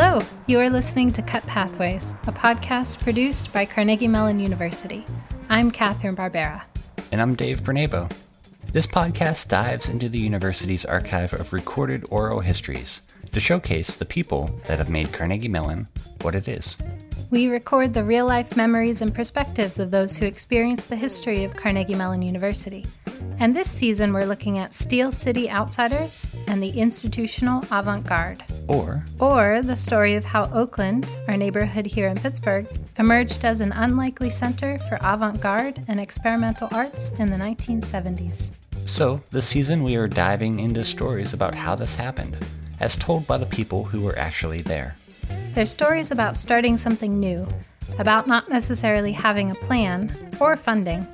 Hello, you are listening to Cut Pathways, a podcast produced by Carnegie Mellon University. I'm Catherine Barbera. And I'm Dave Bernabo. This podcast dives into the university's archive of recorded oral histories to showcase the people that have made Carnegie Mellon what it is. We record the real life memories and perspectives of those who experienced the history of Carnegie Mellon University. And this season, we're looking at Steel City outsiders and the institutional avant garde. Or, or the story of how Oakland, our neighborhood here in Pittsburgh, emerged as an unlikely center for avant garde and experimental arts in the 1970s. So, this season, we are diving into stories about how this happened, as told by the people who were actually there. They're stories about starting something new, about not necessarily having a plan or funding,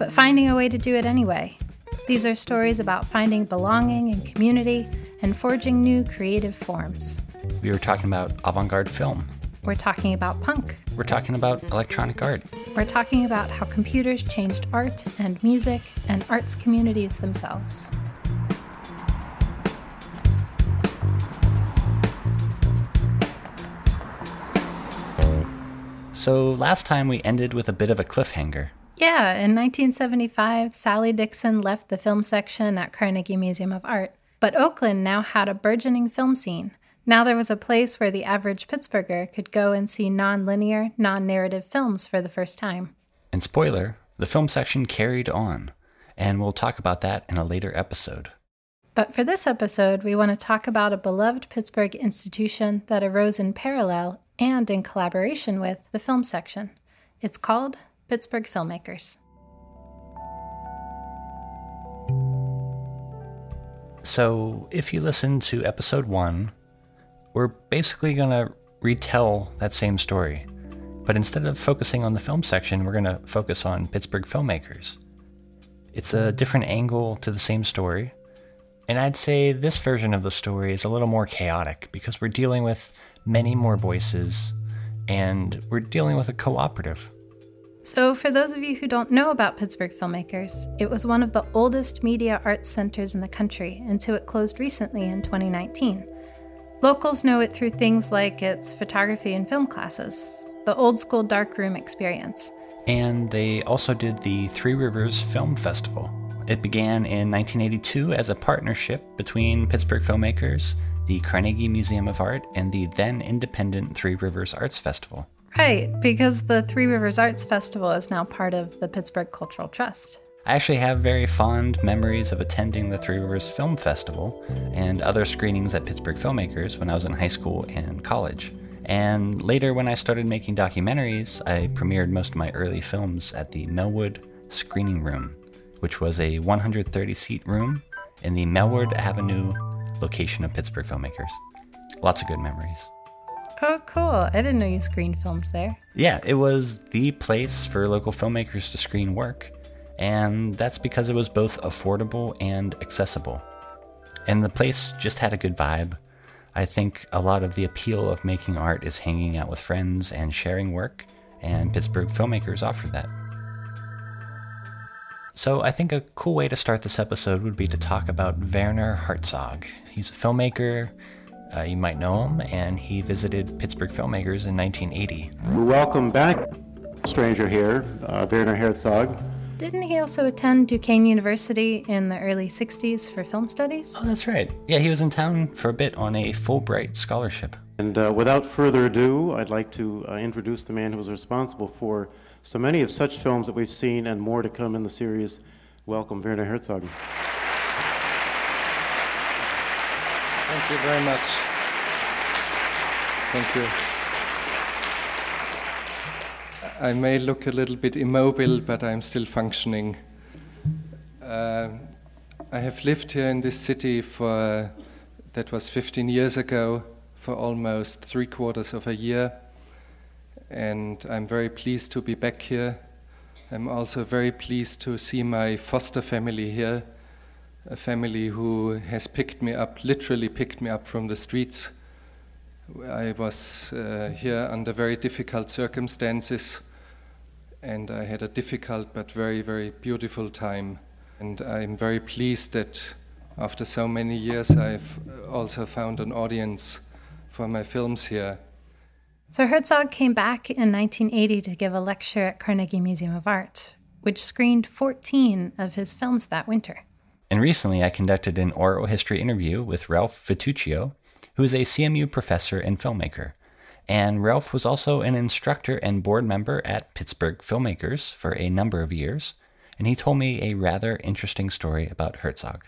but finding a way to do it anyway. These are stories about finding belonging and community and forging new creative forms. We were talking about avant garde film. We're talking about punk. We're talking about electronic art. We're talking about how computers changed art and music and arts communities themselves. So last time we ended with a bit of a cliffhanger. Yeah, in 1975, Sally Dixon left the film section at Carnegie Museum of Art. But Oakland now had a burgeoning film scene. Now there was a place where the average Pittsburgher could go and see non-linear, non-narrative films for the first time. And spoiler, the film section carried on, and we'll talk about that in a later episode. But for this episode, we want to talk about a beloved Pittsburgh institution that arose in parallel and in collaboration with the film section. It's called Pittsburgh Filmmakers. So, if you listen to episode one, we're basically going to retell that same story. But instead of focusing on the film section, we're going to focus on Pittsburgh filmmakers. It's a different angle to the same story. And I'd say this version of the story is a little more chaotic because we're dealing with many more voices and we're dealing with a cooperative. So, for those of you who don't know about Pittsburgh Filmmakers, it was one of the oldest media arts centers in the country until it closed recently in 2019. Locals know it through things like its photography and film classes, the old school darkroom experience. And they also did the Three Rivers Film Festival. It began in 1982 as a partnership between Pittsburgh filmmakers, the Carnegie Museum of Art, and the then independent Three Rivers Arts Festival. Right, because the Three Rivers Arts Festival is now part of the Pittsburgh Cultural Trust. I actually have very fond memories of attending the Three Rivers Film Festival and other screenings at Pittsburgh Filmmakers when I was in high school and college. And later, when I started making documentaries, I premiered most of my early films at the Melwood Screening Room, which was a 130 seat room in the Melwood Avenue location of Pittsburgh Filmmakers. Lots of good memories. Oh, cool. I didn't know you screened films there. Yeah, it was the place for local filmmakers to screen work, and that's because it was both affordable and accessible. And the place just had a good vibe. I think a lot of the appeal of making art is hanging out with friends and sharing work, and Pittsburgh filmmakers offer that. So I think a cool way to start this episode would be to talk about Werner Herzog. He's a filmmaker, uh, you might know him, and he visited Pittsburgh Filmmakers in 1980. Welcome back, stranger here, uh, Werner Herzog. Didn't he also attend Duquesne University in the early 60s for film studies? Oh, that's right. Yeah, he was in town for a bit on a Fulbright scholarship. And uh, without further ado, I'd like to uh, introduce the man who was responsible for so many of such films that we've seen and more to come in the series. Welcome, Werner Herzog. Thank you very much. Thank you. I may look a little bit immobile, but I'm still functioning. Uh, I have lived here in this city for, that was 15 years ago, for almost three quarters of a year. And I'm very pleased to be back here. I'm also very pleased to see my foster family here a family who has picked me up, literally picked me up from the streets. I was uh, here under very difficult circumstances, and I had a difficult but very, very beautiful time. And I'm very pleased that after so many years, I've also found an audience for my films here. So Herzog came back in 1980 to give a lecture at Carnegie Museum of Art, which screened 14 of his films that winter. And recently, I conducted an oral history interview with Ralph Vituccio, who is a CMU professor and filmmaker. And Ralph was also an instructor and board member at Pittsburgh Filmmakers for a number of years. And he told me a rather interesting story about Herzog.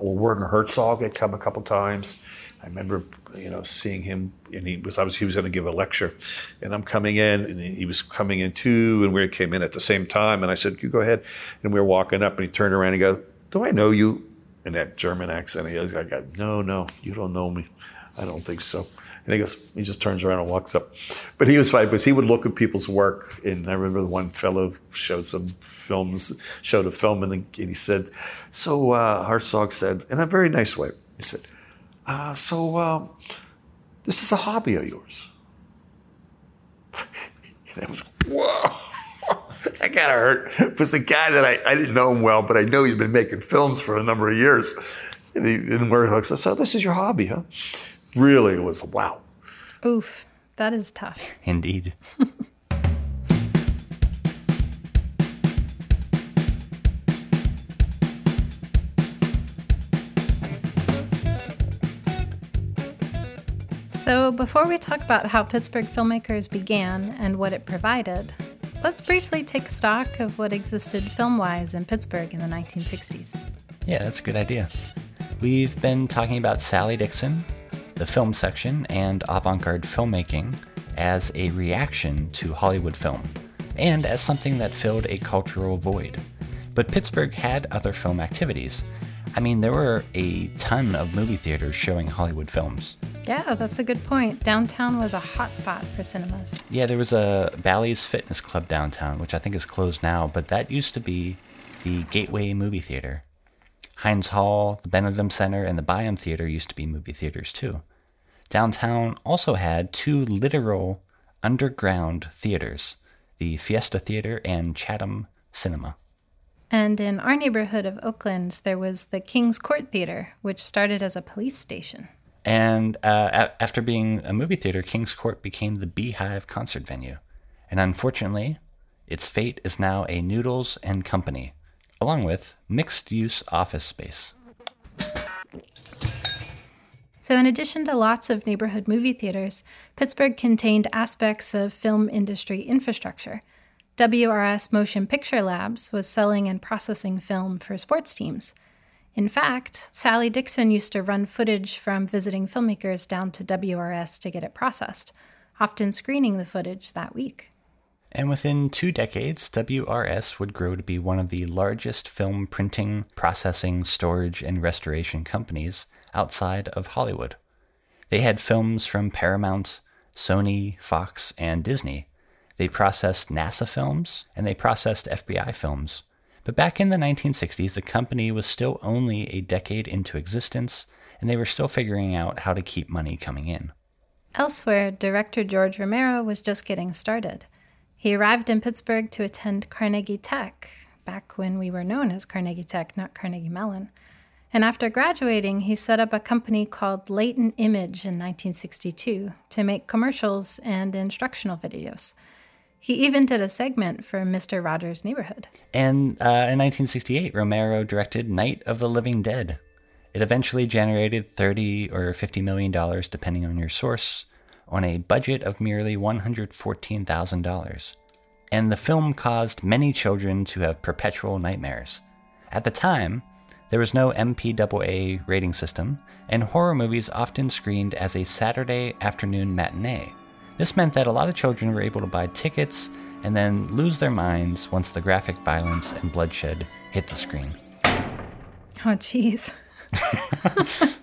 Well, Werner Herzog had come a couple times. I remember, you know, seeing him, and he was obviously he was going to give a lecture, and I'm coming in, and he was coming in too, and we came in at the same time, and I said, "You go ahead," and we were walking up, and he turned around and goes, "Do I know you?" In that German accent, he goes, "I got no, no, you don't know me. I don't think so." And he goes, he just turns around and walks up. But he was fine because he would look at people's work. And I remember one fellow showed some films, showed a film, and he said, So uh, Herzog said, in a very nice way, he said, uh, So um, this is a hobby of yours. and I was, whoa. That kind of hurt because the guy that I, I didn't know him well, but I know he'd been making films for a number of years. And he didn't wear work. So, so this is your hobby, huh? really it was wow. Oof, that is tough. Indeed. So, before we talk about how Pittsburgh filmmakers began and what it provided, let's briefly take stock of what existed film wise in Pittsburgh in the 1960s. Yeah, that's a good idea. We've been talking about Sally Dixon, the film section and avant garde filmmaking as a reaction to Hollywood film, and as something that filled a cultural void. But Pittsburgh had other film activities. I mean, there were a ton of movie theaters showing Hollywood films. Yeah, that's a good point. Downtown was a hotspot for cinemas. Yeah, there was a Bally's Fitness Club downtown, which I think is closed now, but that used to be the Gateway Movie Theater. Heinz Hall, the Benedum Center, and the Byham Theater used to be movie theaters too. Downtown also had two literal underground theaters the Fiesta Theater and Chatham Cinema. And in our neighborhood of Oakland, there was the King's Court Theater, which started as a police station. And uh, a- after being a movie theater, King's Court became the Beehive concert venue. And unfortunately, its fate is now a Noodles and Company, along with mixed use office space. So, in addition to lots of neighborhood movie theaters, Pittsburgh contained aspects of film industry infrastructure. WRS Motion Picture Labs was selling and processing film for sports teams. In fact, Sally Dixon used to run footage from visiting filmmakers down to WRS to get it processed, often screening the footage that week. And within two decades, WRS would grow to be one of the largest film printing, processing, storage, and restoration companies outside of Hollywood. They had films from Paramount, Sony, Fox, and Disney. They processed NASA films and they processed FBI films. But back in the 1960s, the company was still only a decade into existence, and they were still figuring out how to keep money coming in. Elsewhere, director George Romero was just getting started. He arrived in Pittsburgh to attend Carnegie Tech, back when we were known as Carnegie Tech, not Carnegie Mellon. And after graduating, he set up a company called Latent Image in 1962 to make commercials and instructional videos. He even did a segment for Mr. Rogers' Neighborhood. And uh, in 1968, Romero directed Night of the Living Dead. It eventually generated 30 or 50 million dollars, depending on your source, on a budget of merely $114,000. And the film caused many children to have perpetual nightmares. At the time, there was no MPAA rating system, and horror movies often screened as a Saturday afternoon matinee. This meant that a lot of children were able to buy tickets and then lose their minds once the graphic violence and bloodshed hit the screen. Oh, jeez.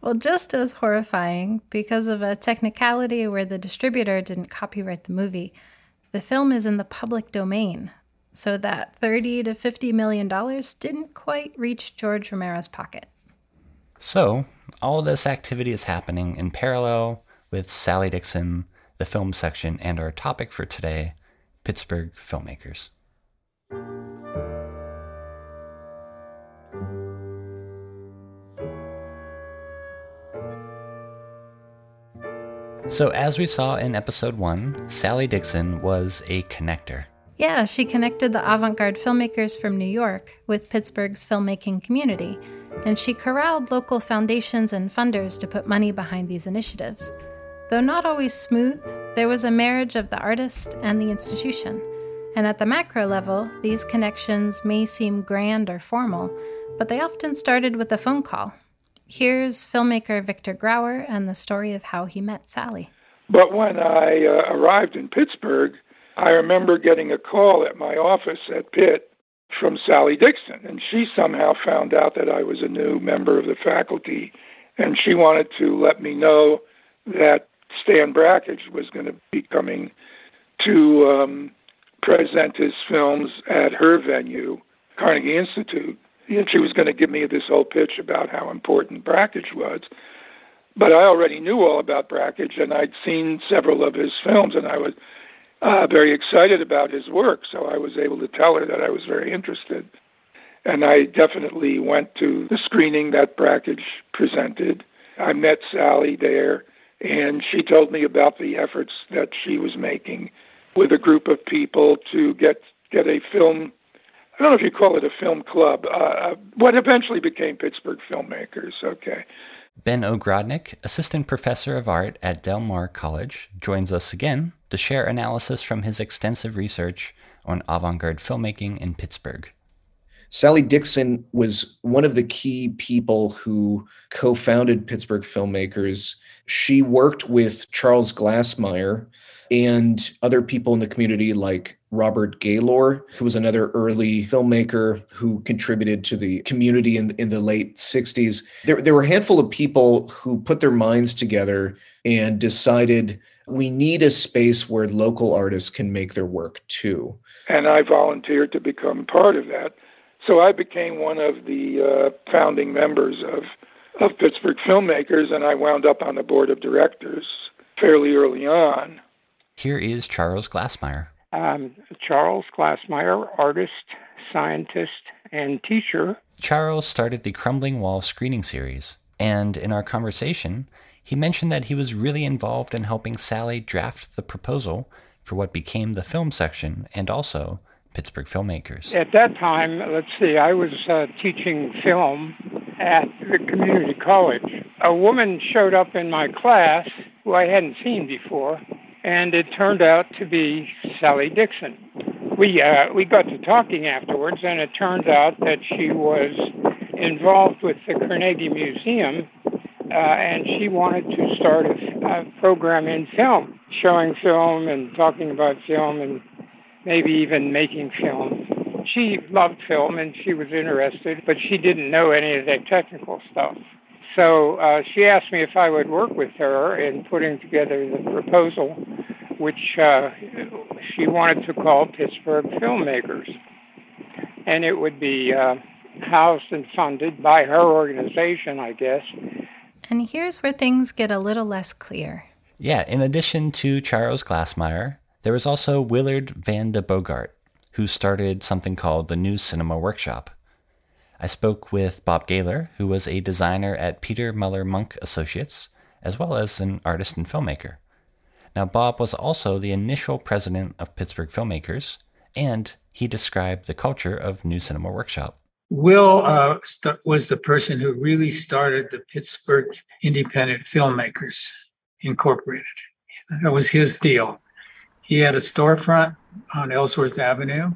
well, just as horrifying, because of a technicality where the distributor didn't copyright the movie, the film is in the public domain, so that 30 to 50 million dollars didn't quite reach George Romero's pocket. So, all this activity is happening in parallel with Sally Dixon, the film section, and our topic for today Pittsburgh filmmakers. So, as we saw in episode one, Sally Dixon was a connector. Yeah, she connected the avant garde filmmakers from New York with Pittsburgh's filmmaking community, and she corralled local foundations and funders to put money behind these initiatives. Though not always smooth, there was a marriage of the artist and the institution. And at the macro level, these connections may seem grand or formal, but they often started with a phone call. Here's filmmaker Victor Grauer and the story of how he met Sally. But when I uh, arrived in Pittsburgh, I remember getting a call at my office at Pitt from Sally Dixon, and she somehow found out that I was a new member of the faculty, and she wanted to let me know that Stan Brakhage was going to be coming to um, present his films at her venue, Carnegie Institute. And she was going to give me this whole pitch about how important Brakhage was. But I already knew all about Brakhage, and I'd seen several of his films, and I was uh, very excited about his work. So I was able to tell her that I was very interested. And I definitely went to the screening that Brakhage presented. I met Sally there and she told me about the efforts that she was making with a group of people to get get a film. I don't know if you call it a film club. Uh, uh what eventually became Pittsburgh Filmmakers. Okay. Ben Ogrodnik, assistant professor of art at Del Mar College, joins us again to share analysis from his extensive research on avant garde filmmaking in Pittsburgh. Sally Dixon was one of the key people who co founded Pittsburgh Filmmakers she worked with Charles Glassmeyer and other people in the community like Robert Gaylor, who was another early filmmaker who contributed to the community in, in the late 60s. There, there were a handful of people who put their minds together and decided we need a space where local artists can make their work too. And I volunteered to become part of that. So I became one of the uh, founding members of of Pittsburgh filmmakers, and I wound up on the board of directors fairly early on. Here is Charles Glassmeyer. Um, Charles Glassmeyer, artist, scientist, and teacher. Charles started the Crumbling Wall screening series, and in our conversation, he mentioned that he was really involved in helping Sally draft the proposal for what became the film section and also Pittsburgh filmmakers. At that time, let's see, I was uh, teaching film at the community college. A woman showed up in my class who I hadn't seen before, and it turned out to be Sally Dixon. We uh, we got to talking afterwards, and it turned out that she was involved with the Carnegie Museum, uh, and she wanted to start a, a program in film, showing film and talking about film, and maybe even making film she loved film and she was interested, but she didn't know any of that technical stuff. So uh, she asked me if I would work with her in putting together the proposal, which uh, she wanted to call Pittsburgh Filmmakers. And it would be uh, housed and funded by her organization, I guess. And here's where things get a little less clear. Yeah, in addition to Charles Glassmeyer, there was also Willard Van de Bogart, who started something called the New Cinema Workshop. I spoke with Bob Gaylor, who was a designer at Peter Muller Munk Associates, as well as an artist and filmmaker. Now, Bob was also the initial president of Pittsburgh Filmmakers, and he described the culture of New Cinema Workshop. Will uh, st- was the person who really started the Pittsburgh Independent Filmmakers Incorporated. That was his deal. He had a storefront on Ellsworth Avenue.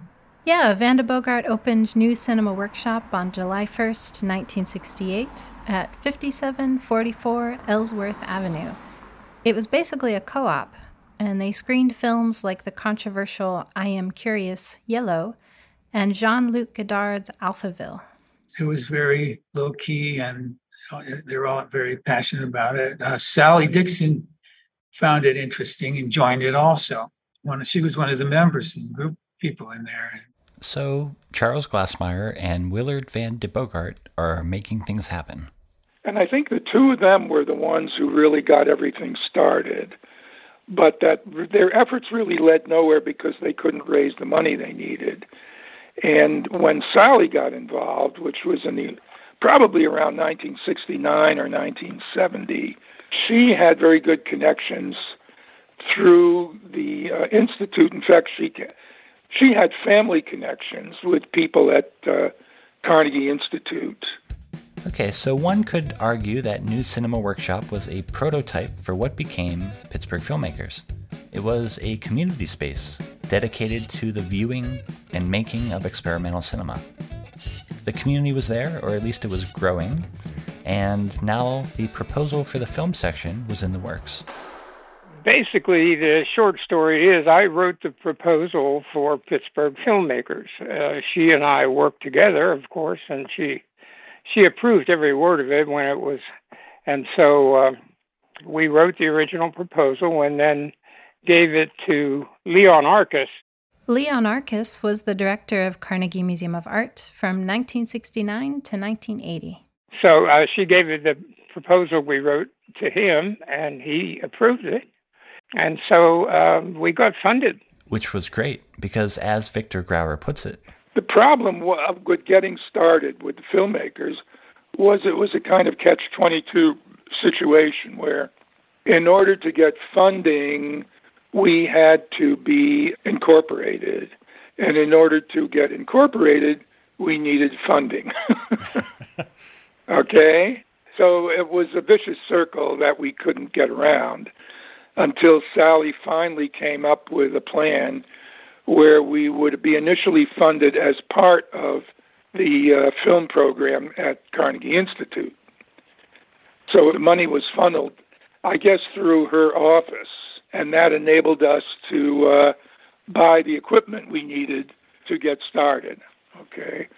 Yeah, Van de Bogart opened New Cinema Workshop on July 1st, 1968, at 5744 Ellsworth Avenue. It was basically a co op, and they screened films like the controversial I Am Curious Yellow and Jean Luc Godard's Alphaville. It was very low key, and they're all very passionate about it. Uh, Sally Dixon found it interesting and joined it also one she was one of the members and group people in there. So Charles Glassmeyer and Willard Van de Bogart are making things happen. And I think the two of them were the ones who really got everything started. But that their efforts really led nowhere because they couldn't raise the money they needed. And when Sally got involved, which was in the probably around 1969 or 1970, she had very good connections through the uh, institute. In fact, she she had family connections with people at uh, Carnegie Institute. Okay, so one could argue that New Cinema Workshop was a prototype for what became Pittsburgh Filmmakers. It was a community space dedicated to the viewing and making of experimental cinema. The community was there, or at least it was growing, and now the proposal for the film section was in the works. Basically, the short story is I wrote the proposal for Pittsburgh filmmakers. Uh, she and I worked together, of course, and she she approved every word of it when it was, and so uh, we wrote the original proposal and then gave it to Leon Arkus. Leon Arkus was the director of Carnegie Museum of Art from 1969 to 1980. So uh, she gave it the proposal we wrote to him, and he approved it. And so um, we got funded. Which was great because, as Victor Grauer puts it, the problem with getting started with the filmmakers was it was a kind of catch 22 situation where, in order to get funding, we had to be incorporated. And in order to get incorporated, we needed funding. okay? So it was a vicious circle that we couldn't get around until Sally finally came up with a plan where we would be initially funded as part of the uh, film program at Carnegie Institute. So the money was funneled, I guess, through her office, and that enabled us to uh, buy the equipment we needed to get started. Okay.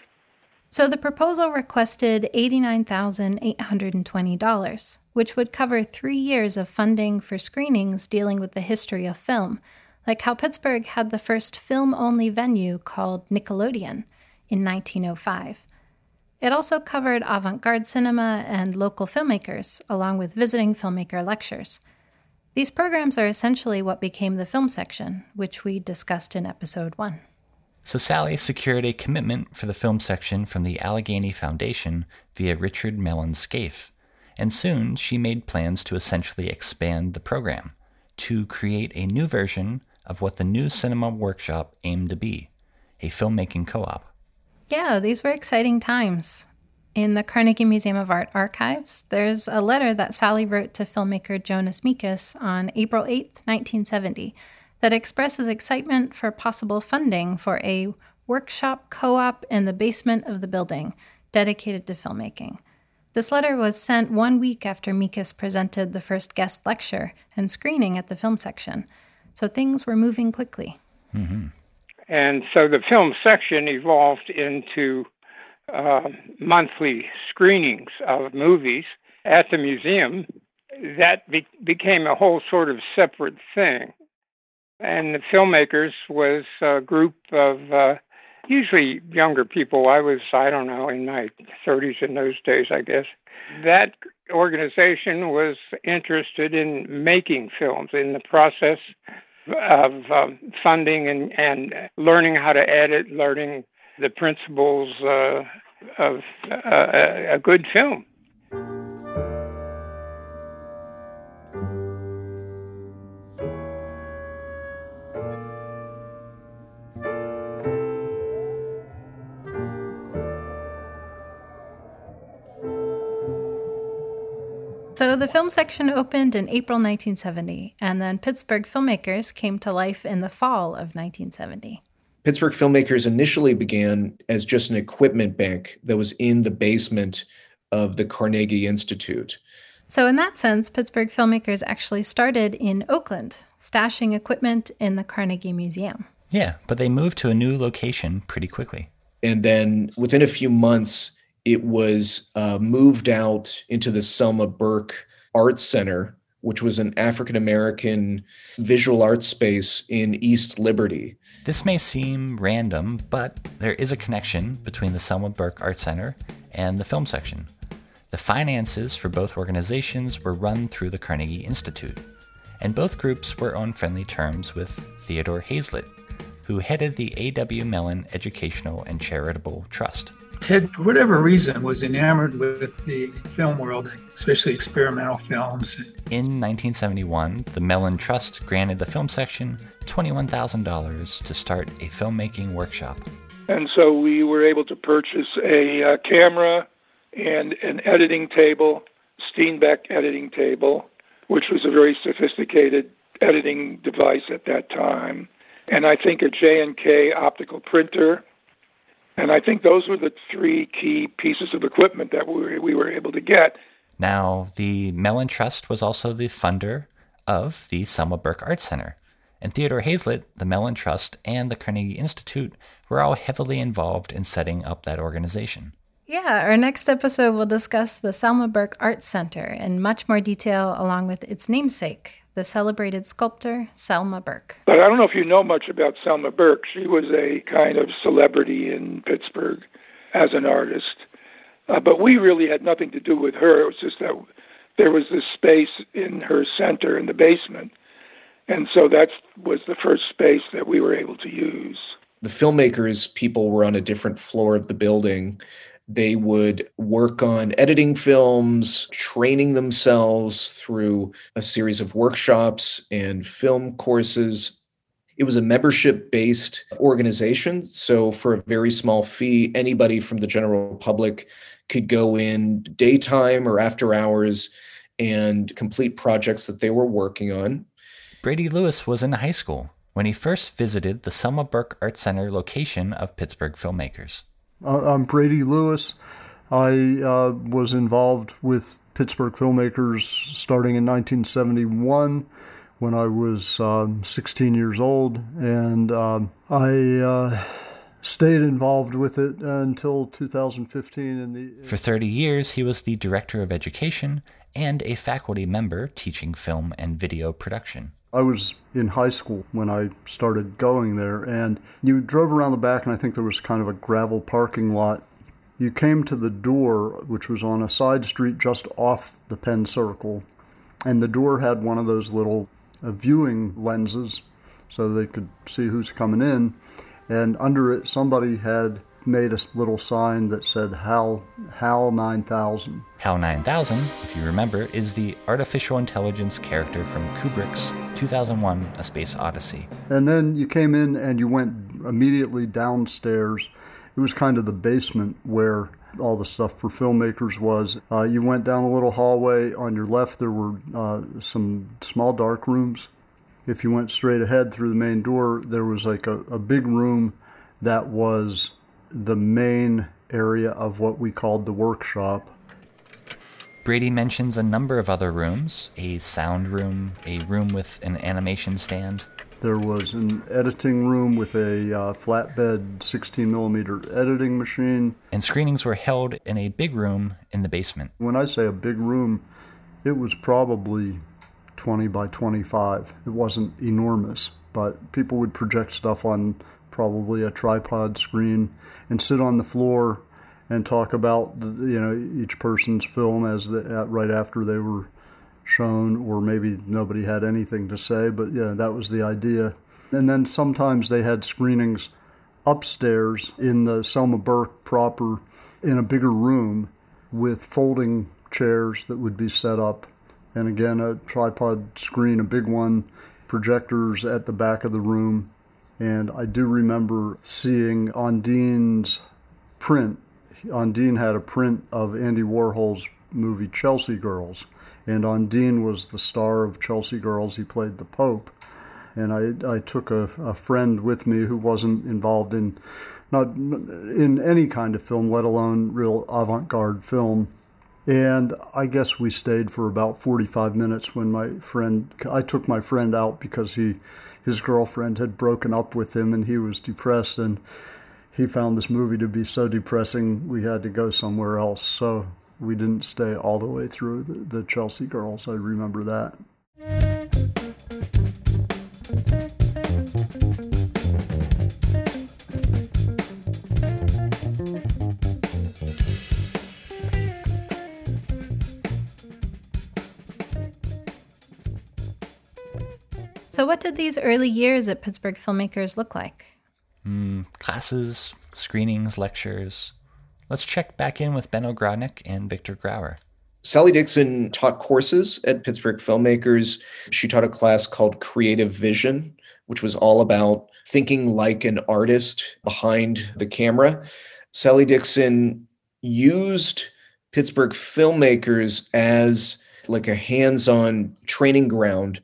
So the proposal requested $89,820, which would cover three years of funding for screenings dealing with the history of film, like how Pittsburgh had the first film only venue called Nickelodeon in 1905. It also covered avant garde cinema and local filmmakers, along with visiting filmmaker lectures. These programs are essentially what became the film section, which we discussed in episode 1. So Sally secured a commitment for the film section from the Allegheny Foundation via Richard Mellon Scaife, and soon she made plans to essentially expand the program, to create a new version of what the new cinema workshop aimed to be a filmmaking co op. Yeah, these were exciting times. In the Carnegie Museum of Art archives, there's a letter that Sally wrote to filmmaker Jonas Mekas on April 8, 1970 that expresses excitement for possible funding for a workshop co op in the basement of the building dedicated to filmmaking. This letter was sent one week after Mekas presented the first guest lecture and screening at the film section, so things were moving quickly. Mm-hmm. And so the film section evolved into uh, monthly screenings of movies at the museum. That be- became a whole sort of separate thing and the filmmakers was a group of uh, usually younger people. I was, I don't know, in my 30s in those days, I guess. That organization was interested in making films, in the process of um, funding and, and learning how to edit, learning the principles uh, of uh, a good film. So the film section opened in April 1970, and then Pittsburgh Filmmakers came to life in the fall of 1970. Pittsburgh Filmmakers initially began as just an equipment bank that was in the basement of the Carnegie Institute. So, in that sense, Pittsburgh Filmmakers actually started in Oakland, stashing equipment in the Carnegie Museum. Yeah, but they moved to a new location pretty quickly. And then within a few months, it was uh, moved out into the Selma Burke Arts Center, which was an African American visual arts space in East Liberty. This may seem random, but there is a connection between the Selma Burke Art Center and the film section. The finances for both organizations were run through the Carnegie Institute, and both groups were on friendly terms with Theodore Hazlett, who headed the A.W. Mellon Educational and Charitable Trust. Ted, for whatever reason, was enamored with the film world, especially experimental films. In 1971, the Mellon Trust granted the film section $21,000 to start a filmmaking workshop. And so we were able to purchase a uh, camera and an editing table, Steenbeck editing table, which was a very sophisticated editing device at that time, and I think a J&K optical printer. And I think those were the three key pieces of equipment that we were, we were able to get. Now, the Mellon Trust was also the funder of the Selma Burke Art Center. And Theodore Hazlett, the Mellon Trust, and the Carnegie Institute were all heavily involved in setting up that organization. Yeah, our next episode will discuss the Selma Burke Art Center in much more detail, along with its namesake, the celebrated sculptor Selma Burke. But I don't know if you know much about Selma Burke. She was a kind of celebrity in Pittsburgh as an artist. Uh, but we really had nothing to do with her. It was just that there was this space in her center in the basement. And so that was the first space that we were able to use. The filmmakers, people were on a different floor of the building. They would work on editing films, training themselves through a series of workshops and film courses. It was a membership based organization. So, for a very small fee, anybody from the general public could go in daytime or after hours and complete projects that they were working on. Brady Lewis was in high school when he first visited the Selma Burke Art Center location of Pittsburgh filmmakers. I'm Brady Lewis. I uh, was involved with Pittsburgh filmmakers starting in 1971 when I was um, 16 years old, and um, I uh, stayed involved with it until 2015. In the for 30 years, he was the director of education and a faculty member teaching film and video production. I was in high school when I started going there, and you drove around the back, and I think there was kind of a gravel parking lot. You came to the door, which was on a side street just off the Penn Circle, and the door had one of those little uh, viewing lenses so they could see who's coming in. And under it, somebody had made a little sign that said HAL, HAL 9000. HAL 9000, if you remember, is the artificial intelligence character from Kubrick's 2001 A Space Odyssey. And then you came in and you went immediately downstairs. It was kind of the basement where all the stuff for filmmakers was. Uh, you went down a little hallway. On your left, there were uh, some small dark rooms. If you went straight ahead through the main door, there was like a, a big room that was the main area of what we called the workshop. Brady mentions a number of other rooms a sound room, a room with an animation stand. There was an editing room with a uh, flatbed 16 millimeter editing machine. And screenings were held in a big room in the basement. When I say a big room, it was probably 20 by 25. It wasn't enormous, but people would project stuff on probably a tripod screen and sit on the floor and talk about you know each person's film as the, right after they were shown or maybe nobody had anything to say but yeah that was the idea. And then sometimes they had screenings upstairs in the Selma Burke proper in a bigger room with folding chairs that would be set up. And again a tripod screen a big one projectors at the back of the room and I do remember seeing Ondine's print. Ondine had a print of Andy Warhol's movie Chelsea Girls, and Ondine was the star of Chelsea Girls. He played the Pope. And I, I took a, a friend with me who wasn't involved in not in any kind of film, let alone real avant-garde film. And I guess we stayed for about 45 minutes when my friend, I took my friend out because he, his girlfriend had broken up with him and he was depressed and he found this movie to be so depressing we had to go somewhere else. So we didn't stay all the way through the, the Chelsea Girls. I remember that. So, what did these early years at Pittsburgh Filmmakers look like? Mm, classes, screenings, lectures, Let's check back in with Ben Ogrodnik and Victor Grauer. Sally Dixon taught courses at Pittsburgh Filmmakers. She taught a class called Creative Vision, which was all about thinking like an artist behind the camera. Sally Dixon used Pittsburgh filmmakers as like a hands-on training ground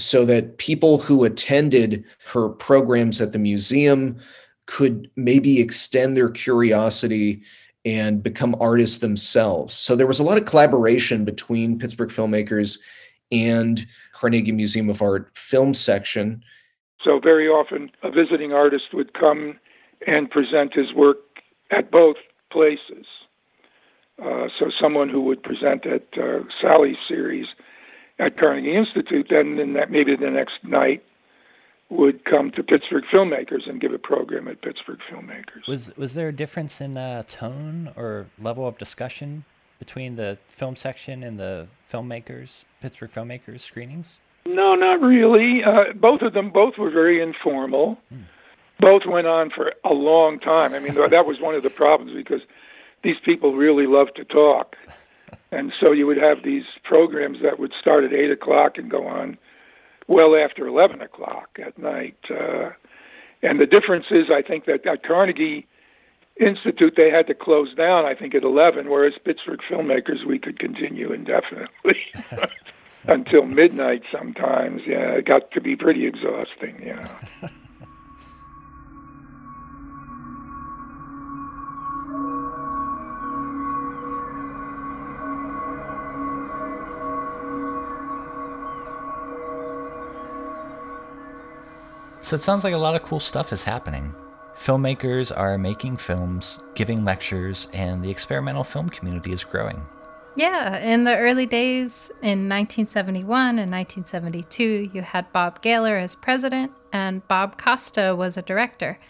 so that people who attended her programs at the museum could maybe extend their curiosity and become artists themselves. So there was a lot of collaboration between Pittsburgh filmmakers and Carnegie Museum of Art film section. So very often a visiting artist would come and present his work at both places. Uh, so someone who would present at uh, Sally's series at Carnegie Institute, then in that maybe the next night would come to Pittsburgh Filmmakers and give a program at Pittsburgh Filmmakers. Was was there a difference in uh, tone or level of discussion between the film section and the filmmakers, Pittsburgh Filmmakers screenings? No, not really. Uh, both of them, both were very informal. Hmm. Both went on for a long time. I mean, that was one of the problems because these people really love to talk. And so you would have these programs that would start at 8 o'clock and go on well after 11 o'clock at night. Uh, and the difference is, I think, that at Carnegie Institute, they had to close down, I think, at 11, whereas Pittsburgh filmmakers, we could continue indefinitely until midnight sometimes. Yeah, it got to be pretty exhausting, you know. So it sounds like a lot of cool stuff is happening. Filmmakers are making films, giving lectures, and the experimental film community is growing. Yeah, in the early days in 1971 and 1972, you had Bob Gahler as president and Bob Costa was a director.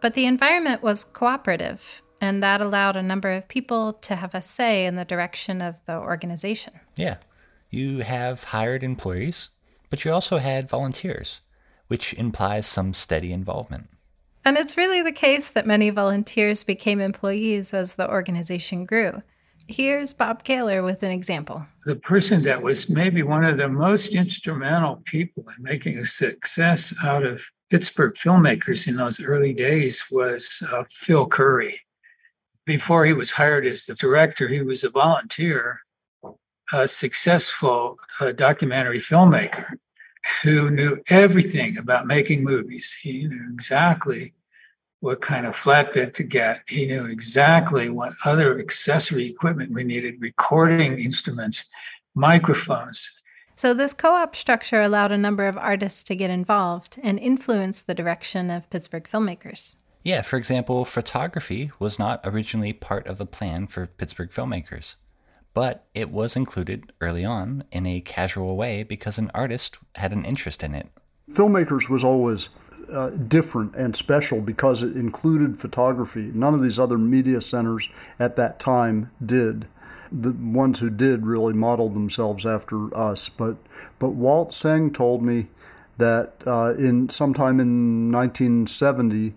But the environment was cooperative, and that allowed a number of people to have a say in the direction of the organization. Yeah, you have hired employees, but you also had volunteers which implies some steady involvement. And it's really the case that many volunteers became employees as the organization grew. Here's Bob Gahler with an example. The person that was maybe one of the most instrumental people in making a success out of Pittsburgh filmmakers in those early days was uh, Phil Curry. Before he was hired as the director, he was a volunteer, a successful uh, documentary filmmaker who knew everything about making movies. He knew exactly what kind of flatbed to get. He knew exactly what other accessory equipment we needed, recording instruments, microphones. So, this co op structure allowed a number of artists to get involved and influence the direction of Pittsburgh filmmakers. Yeah, for example, photography was not originally part of the plan for Pittsburgh filmmakers but it was included early on in a casual way because an artist had an interest in it. Filmmakers was always uh, different and special because it included photography. None of these other media centers at that time did. The ones who did really modeled themselves after us. But but Walt Seng told me that uh, in sometime in 1970,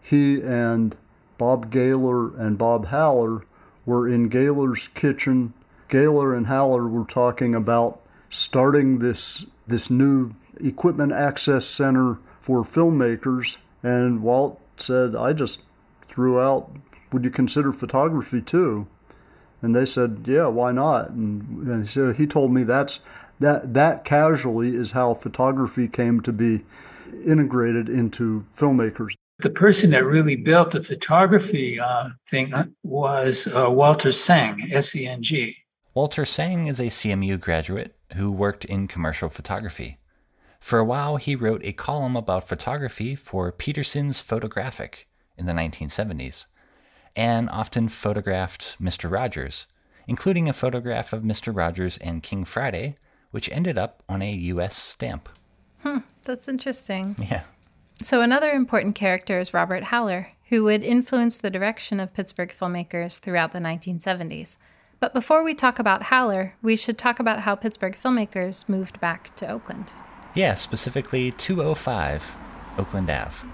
he and Bob Gahler and Bob Haller were in Gahler's kitchen. Gahler and Haller were talking about starting this this new equipment access center for filmmakers, and Walt said, "I just threw out, would you consider photography too?" And they said, "Yeah, why not?" And, and so he told me that's that that casually is how photography came to be integrated into filmmakers the person that really built the photography uh, thing uh, was uh, Walter Seng, S E N G. Walter Seng is a CMU graduate who worked in commercial photography. For a while, he wrote a column about photography for Peterson's Photographic in the 1970s, and often photographed Mr. Rogers, including a photograph of Mr. Rogers and King Friday, which ended up on a U.S. stamp. Hmm, that's interesting. Yeah. So, another important character is Robert Haller, who would influence the direction of Pittsburgh filmmakers throughout the 1970s. But before we talk about Haller, we should talk about how Pittsburgh filmmakers moved back to Oakland. Yeah, specifically 205 Oakland Ave.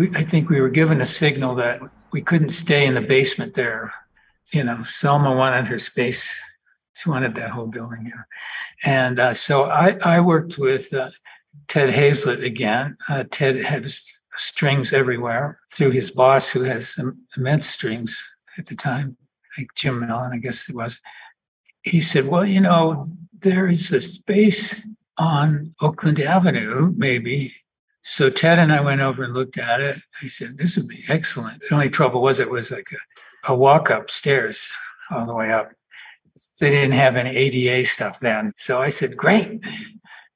we, I think we were given a signal that we couldn't stay in the basement there. You know, Selma wanted her space. She wanted that whole building here. And uh, so I, I worked with uh, Ted Hazlett again. Uh, Ted has strings everywhere through his boss, who has immense strings at the time, like Jim Mellon, I guess it was. He said, Well, you know, there is a space on Oakland Avenue, maybe. So Ted and I went over and looked at it. I said, This would be excellent. The only trouble was it was like a, a walk upstairs all the way up. They didn't have any ADA stuff then. So I said, Great.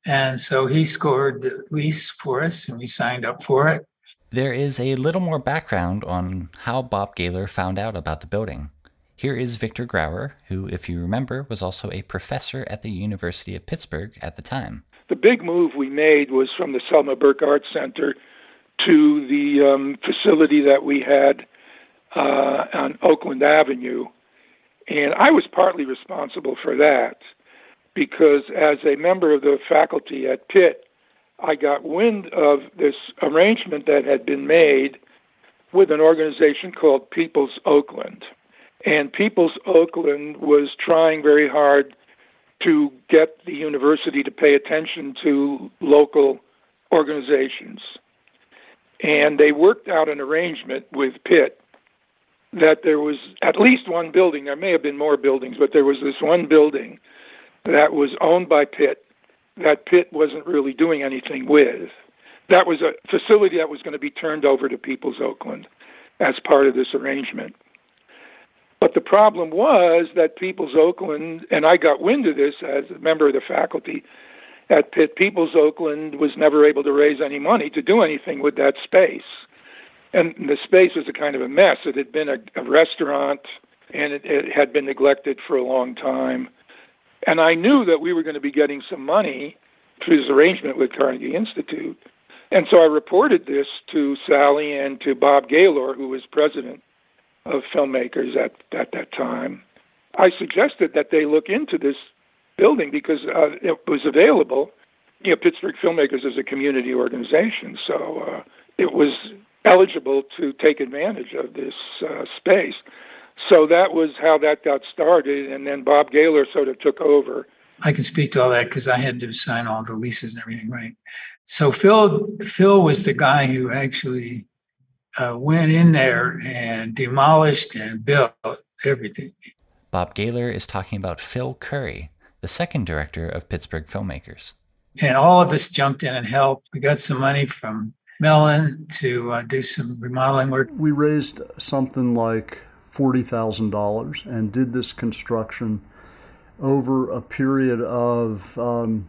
And so he scored the lease for us and we signed up for it. There is a little more background on how Bob Gaylor found out about the building. Here is Victor Grauer, who, if you remember, was also a professor at the University of Pittsburgh at the time. The big move we made was from the Selma Burke Arts Center to the um, facility that we had uh, on Oakland Avenue. And I was partly responsible for that because, as a member of the faculty at Pitt, I got wind of this arrangement that had been made with an organization called People's Oakland. And People's Oakland was trying very hard to get the university to pay attention to local organizations. And they worked out an arrangement with Pitt that there was at least one building, there may have been more buildings, but there was this one building that was owned by Pitt that Pitt wasn't really doing anything with. That was a facility that was going to be turned over to People's Oakland as part of this arrangement. But the problem was that People's Oakland, and I got wind of this as a member of the faculty at Pitt, People's Oakland was never able to raise any money to do anything with that space. And the space was a kind of a mess. It had been a, a restaurant and it, it had been neglected for a long time. And I knew that we were going to be getting some money through this arrangement with Carnegie Institute. And so I reported this to Sally and to Bob Gaylor, who was president of filmmakers at, at that time. I suggested that they look into this building because uh, it was available. You know, Pittsburgh Filmmakers is a community organization, so uh, it was eligible to take advantage of this uh, space. So that was how that got started, and then Bob Gaylor sort of took over. I can speak to all that because I had to sign all the leases and everything, right? So Phil, Phil was the guy who actually uh, went in there and demolished and built everything. Bob Gaylor is talking about Phil Curry, the second director of Pittsburgh Filmmakers. And all of us jumped in and helped. We got some money from Mellon to uh, do some remodeling work. We raised something like $40,000 and did this construction over a period of um,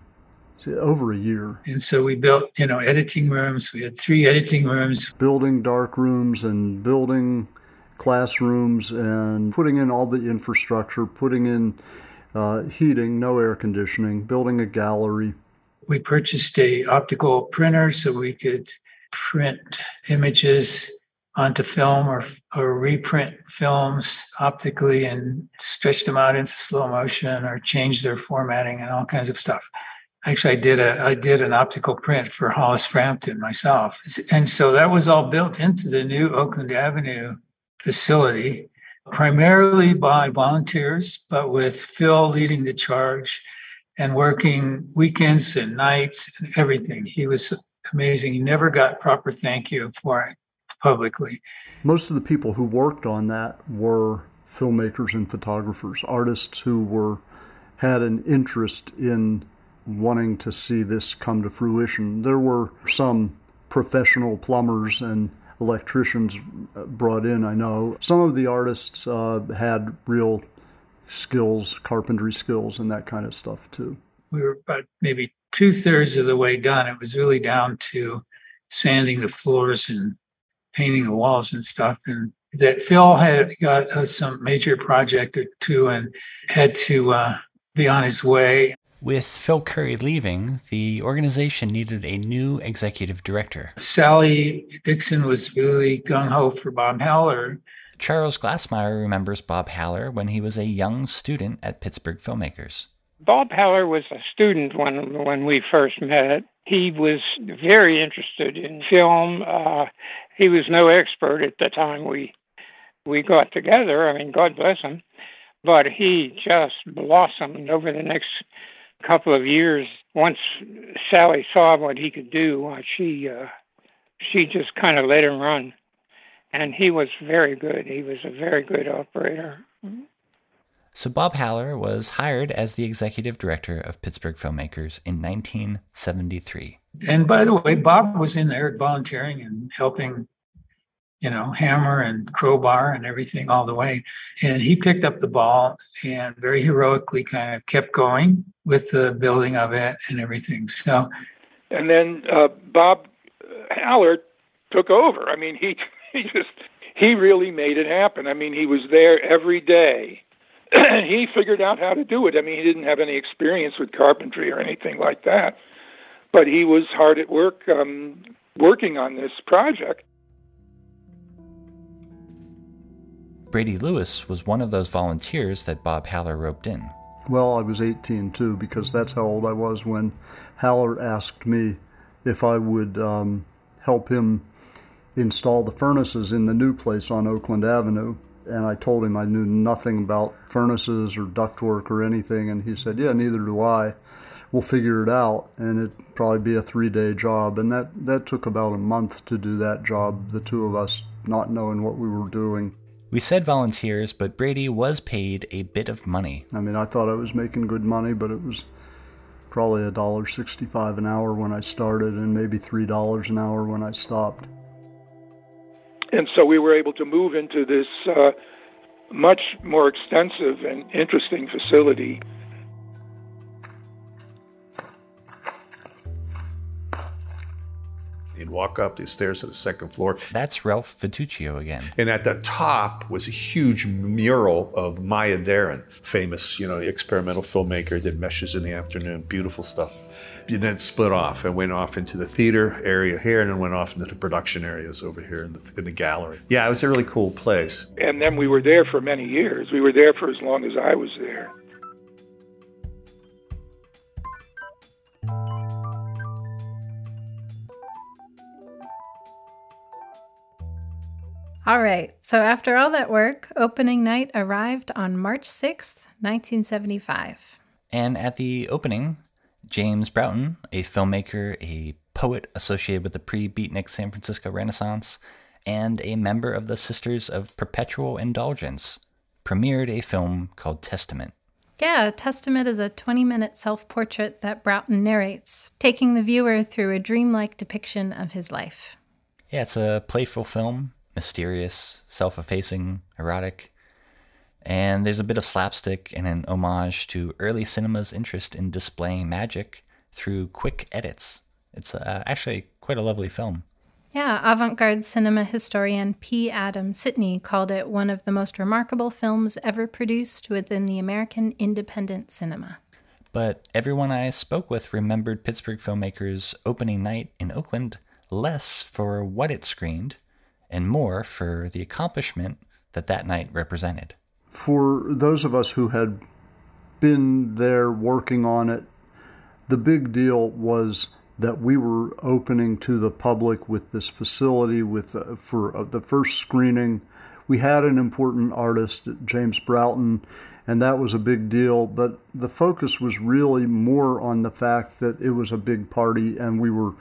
over a year. And so we built, you know, editing rooms. We had three editing rooms. Building dark rooms and building classrooms and putting in all the infrastructure, putting in uh, heating, no air conditioning, building a gallery. We purchased a optical printer so we could print images onto film or, or reprint films optically and stretch them out into slow motion or change their formatting and all kinds of stuff. Actually, I did a I did an optical print for Hollis Frampton myself, and so that was all built into the new Oakland Avenue facility, primarily by volunteers, but with Phil leading the charge and working weekends and nights and everything. He was amazing. He never got proper thank you for it publicly. Most of the people who worked on that were filmmakers and photographers, artists who were had an interest in wanting to see this come to fruition. There were some professional plumbers and electricians brought in, I know. Some of the artists uh, had real skills, carpentry skills, and that kind of stuff too. We were about maybe two thirds of the way done. It was really down to sanding the floors and painting the walls and stuff. And that Phil had got uh, some major project or two and had to uh, be on his way. With Phil Curry leaving, the organization needed a new executive director. Sally Dixon was really gung ho for Bob Haller. Charles Glassmeyer remembers Bob Haller when he was a young student at Pittsburgh Filmmakers. Bob Haller was a student when when we first met. He was very interested in film. Uh, he was no expert at the time we we got together. I mean, God bless him, but he just blossomed over the next couple of years. Once Sally saw what he could do, uh, she uh, she just kind of let him run, and he was very good. He was a very good operator. So Bob Haller was hired as the executive director of Pittsburgh Filmmakers in 1973. And by the way, Bob was in there volunteering and helping, you know, hammer and crowbar and everything all the way. And he picked up the ball and very heroically kind of kept going with the building of it and everything. So, and then uh, Bob Haller took over. I mean, he he just he really made it happen. I mean, he was there every day he figured out how to do it. I mean, he didn't have any experience with carpentry or anything like that, but he was hard at work um, working on this project. Brady Lewis was one of those volunteers that Bob Haller roped in. Well, I was 18 too, because that's how old I was when Haller asked me if I would um, help him install the furnaces in the new place on Oakland Avenue and I told him I knew nothing about furnaces or ductwork or anything, and he said, "Yeah, neither do I. We'll figure it out." And it'd probably be a three-day job, and that that took about a month to do that job. The two of us not knowing what we were doing. We said volunteers, but Brady was paid a bit of money. I mean, I thought I was making good money, but it was probably a dollar sixty-five an hour when I started, and maybe three dollars an hour when I stopped and so we were able to move into this uh, much more extensive and interesting facility. You'd walk up the stairs to the second floor. That's Ralph Vituccio again. And at the top was a huge mural of Maya Deren, famous, you know, experimental filmmaker, did Meshes in the Afternoon, beautiful stuff. You then split off and went off into the theater area here and then went off into the production areas over here in the, in the gallery. Yeah, it was a really cool place. And then we were there for many years. We were there for as long as I was there. All right, so after all that work, opening night arrived on March 6th, 1975. And at the opening, James Broughton, a filmmaker, a poet associated with the pre beatnik San Francisco Renaissance, and a member of the Sisters of Perpetual Indulgence, premiered a film called Testament. Yeah, Testament is a 20 minute self portrait that Broughton narrates, taking the viewer through a dreamlike depiction of his life. Yeah, it's a playful film mysterious, self effacing, erotic. And there's a bit of slapstick and an homage to early cinema's interest in displaying magic through quick edits. It's uh, actually quite a lovely film. Yeah, avant garde cinema historian P. Adams Sitney called it one of the most remarkable films ever produced within the American independent cinema. But everyone I spoke with remembered Pittsburgh filmmakers' opening night in Oakland less for what it screened and more for the accomplishment that that night represented. For those of us who had been there working on it, the big deal was that we were opening to the public with this facility with uh, for uh, the first screening. We had an important artist, James Broughton, and that was a big deal. But the focus was really more on the fact that it was a big party and we were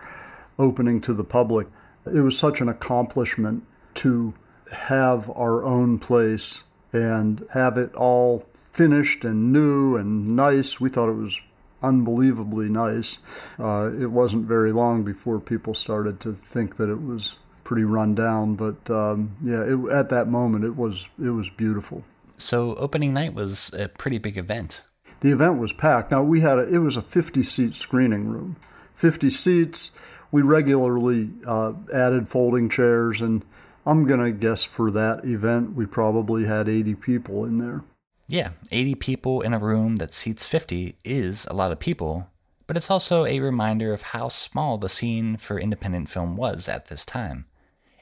opening to the public. It was such an accomplishment to have our own place and have it all finished and new and nice. We thought it was unbelievably nice. Uh, it wasn't very long before people started to think that it was pretty run down, but um, yeah, it, at that moment it was it was beautiful. So opening night was a pretty big event. The event was packed. Now we had a, it was a 50 seat screening room, 50 seats we regularly uh, added folding chairs, and I'm going to guess for that event, we probably had 80 people in there. Yeah, 80 people in a room that seats 50 is a lot of people, but it's also a reminder of how small the scene for independent film was at this time.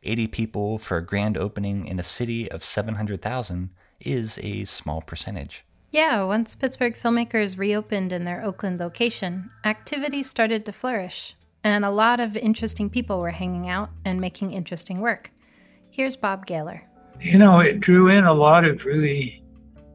80 people for a grand opening in a city of 700,000 is a small percentage. Yeah, once Pittsburgh filmmakers reopened in their Oakland location, activity started to flourish, and a lot of interesting people were hanging out and making interesting work. Here's Bob Gahler. You know, it drew in a lot of really,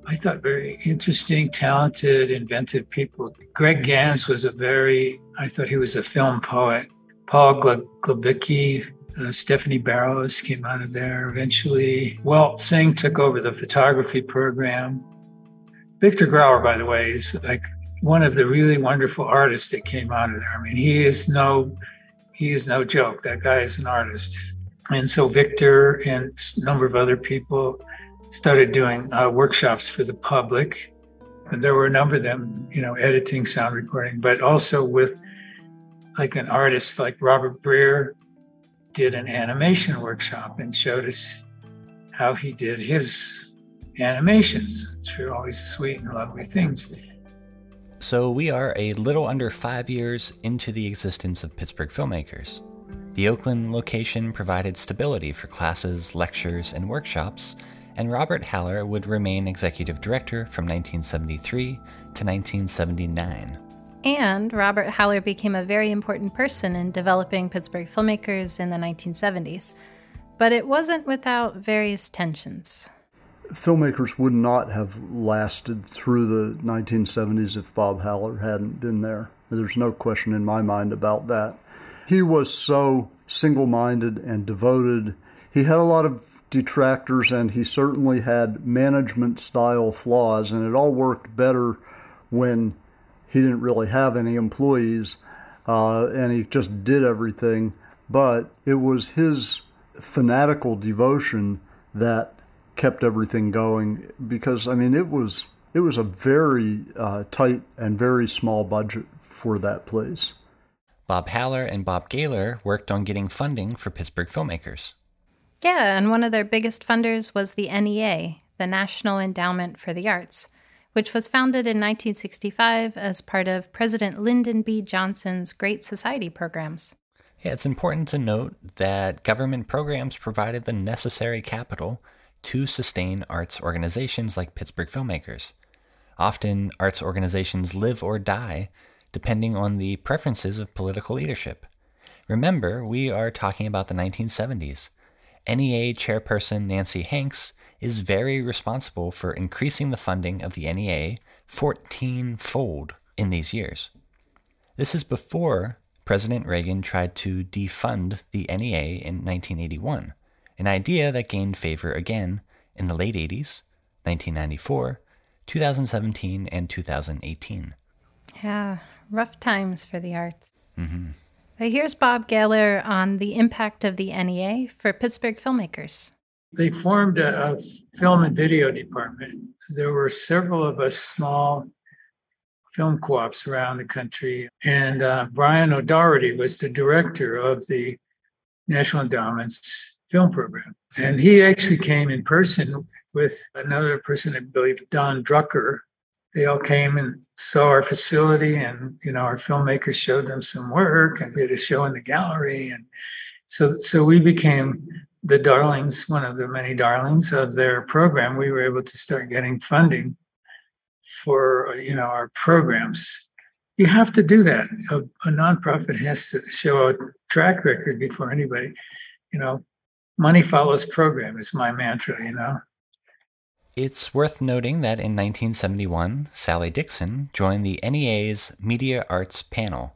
I thought, very interesting, talented, inventive people. Greg Gans was a very, I thought he was a film poet. Paul Glabicki, uh, Stephanie Beroes came out of there eventually. Walt Singh took over the photography program. Victor Grauer, by the way, is like one of the really wonderful artists that came out of there. I mean, he is no, he is no joke. That guy is an artist. And so Victor and a number of other people started doing uh, workshops for the public. And there were a number of them, you know, editing, sound recording, but also with like an artist like Robert Breer did an animation workshop and showed us how he did his animations, which are always sweet and lovely things. So we are a little under five years into the existence of Pittsburgh filmmakers. The Oakland location provided stability for classes, lectures, and workshops, and Robert Haller would remain executive director from 1973 to 1979. And Robert Haller became a very important person in developing Pittsburgh filmmakers in the 1970s. But it wasn't without various tensions. Filmmakers would not have lasted through the 1970s if Bob Haller hadn't been there. There's no question in my mind about that. He was so single minded and devoted. He had a lot of detractors and he certainly had management style flaws, and it all worked better when he didn't really have any employees uh, and he just did everything. But it was his fanatical devotion that kept everything going because, I mean, it was. It was a very uh, tight and very small budget for that place. Bob Haller and Bob Gahler worked on getting funding for Pittsburgh filmmakers. Yeah, and one of their biggest funders was the NEA, the National Endowment for the Arts, which was founded in 1965 as part of President Lyndon B. Johnson's Great Society programs. Yeah, it's important to note that government programs provided the necessary capital to sustain arts organizations like Pittsburgh filmmakers. Often, arts organizations live or die depending on the preferences of political leadership. Remember, we are talking about the 1970s. NEA chairperson Nancy Hanks is very responsible for increasing the funding of the NEA 14 fold in these years. This is before President Reagan tried to defund the NEA in 1981, an idea that gained favor again in the late 80s, 1994, 2017, and 2018. Yeah, rough times for the arts. Mm-hmm. Here's Bob Geller on the impact of the NEA for Pittsburgh filmmakers. They formed a, a film and video department. There were several of us small film co-ops around the country, and uh, Brian O'Doherty was the director of the National Endowment's film program. And he actually came in person with another person, I believe, Don Drucker, they all came and saw our facility and you know our filmmakers showed them some work and we had a show in the gallery. And so so we became the darlings one of the many darlings of their program. We were able to start getting funding for you know our programs. You have to do that. A, a nonprofit has to show a track record before anybody you know money follows program is my mantra you know it's worth noting that in 1971, Sally Dixon joined the NEA's Media Arts panel.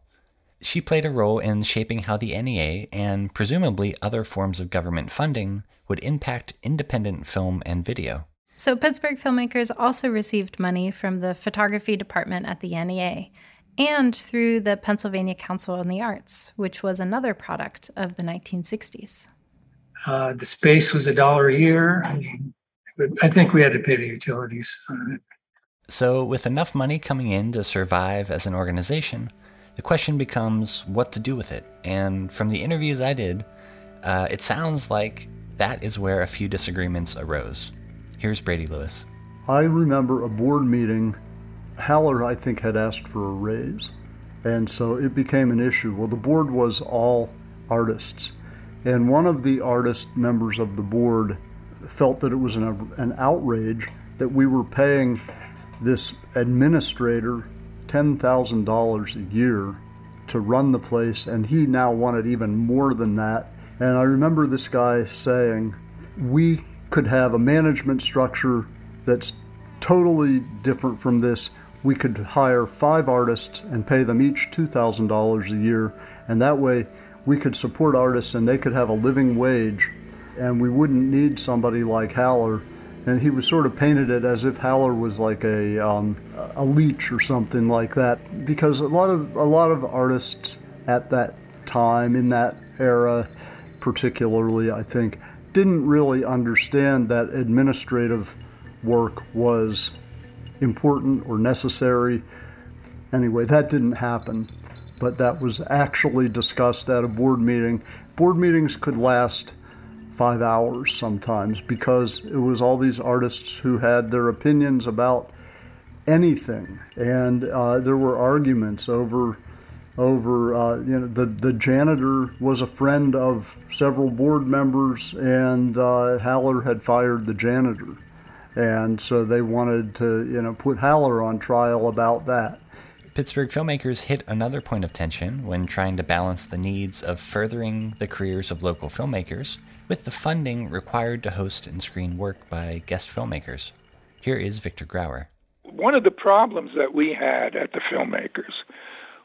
She played a role in shaping how the NEA and presumably other forms of government funding would impact independent film and video. So, Pittsburgh filmmakers also received money from the photography department at the NEA and through the Pennsylvania Council on the Arts, which was another product of the 1960s. Uh, the space was a dollar a year. I mean, I think we had to pay the utilities on it. So, with enough money coming in to survive as an organization, the question becomes what to do with it. And from the interviews I did, uh, it sounds like that is where a few disagreements arose. Here's Brady Lewis. I remember a board meeting. Haller, I think, had asked for a raise. And so it became an issue. Well, the board was all artists. And one of the artist members of the board felt that it was an, an outrage that we were paying this administrator $10,000 a year to run the place, and he now wanted even more than that. And I remember this guy saying, We could have a management structure that's totally different from this. We could hire five artists and pay them each $2,000 a year, and that way we could support artists and they could have a living wage, and we wouldn't need somebody like Haller and he was sort of painted it as if Haller was like a um, a leech or something like that, because a lot of a lot of artists at that time in that era, particularly, I think, didn't really understand that administrative work was important or necessary. Anyway, that didn't happen, but that was actually discussed at a board meeting. Board meetings could last five hours sometimes because it was all these artists who had their opinions about anything, and uh, there were arguments over over uh, you know the the janitor was a friend of several board members, and uh, Haller had fired the janitor, and so they wanted to you know put Haller on trial about that. Pittsburgh filmmakers hit another point of tension when trying to balance the needs of furthering the careers of local filmmakers with the funding required to host and screen work by guest filmmakers. Here is Victor Grauer. One of the problems that we had at the filmmakers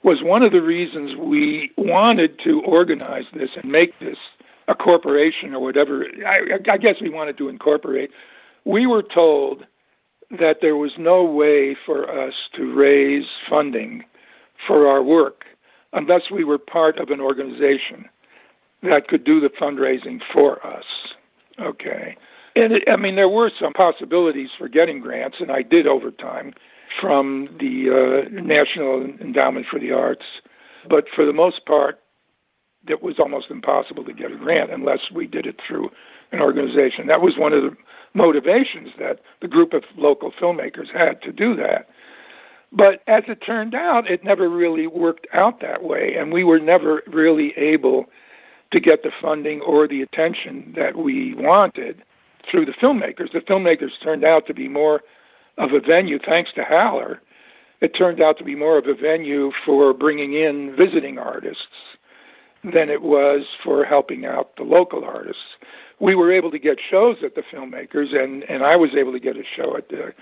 was one of the reasons we wanted to organize this and make this a corporation or whatever. I, I guess we wanted to incorporate. We were told that there was no way for us to raise funding for our work unless we were part of an organization that could do the fundraising for us. Okay. And it, I mean, there were some possibilities for getting grants, and I did over time from the uh, National Endowment for the Arts. But for the most part, it was almost impossible to get a grant unless we did it through an organization. That was one of the motivations that the group of local filmmakers had to do that. But as it turned out, it never really worked out that way, and we were never really able to get the funding or the attention that we wanted through the filmmakers. The filmmakers turned out to be more of a venue, thanks to Haller. It turned out to be more of a venue for bringing in visiting artists than it was for helping out the local artists. We were able to get shows at the filmmakers, and, and I was able to get a show at the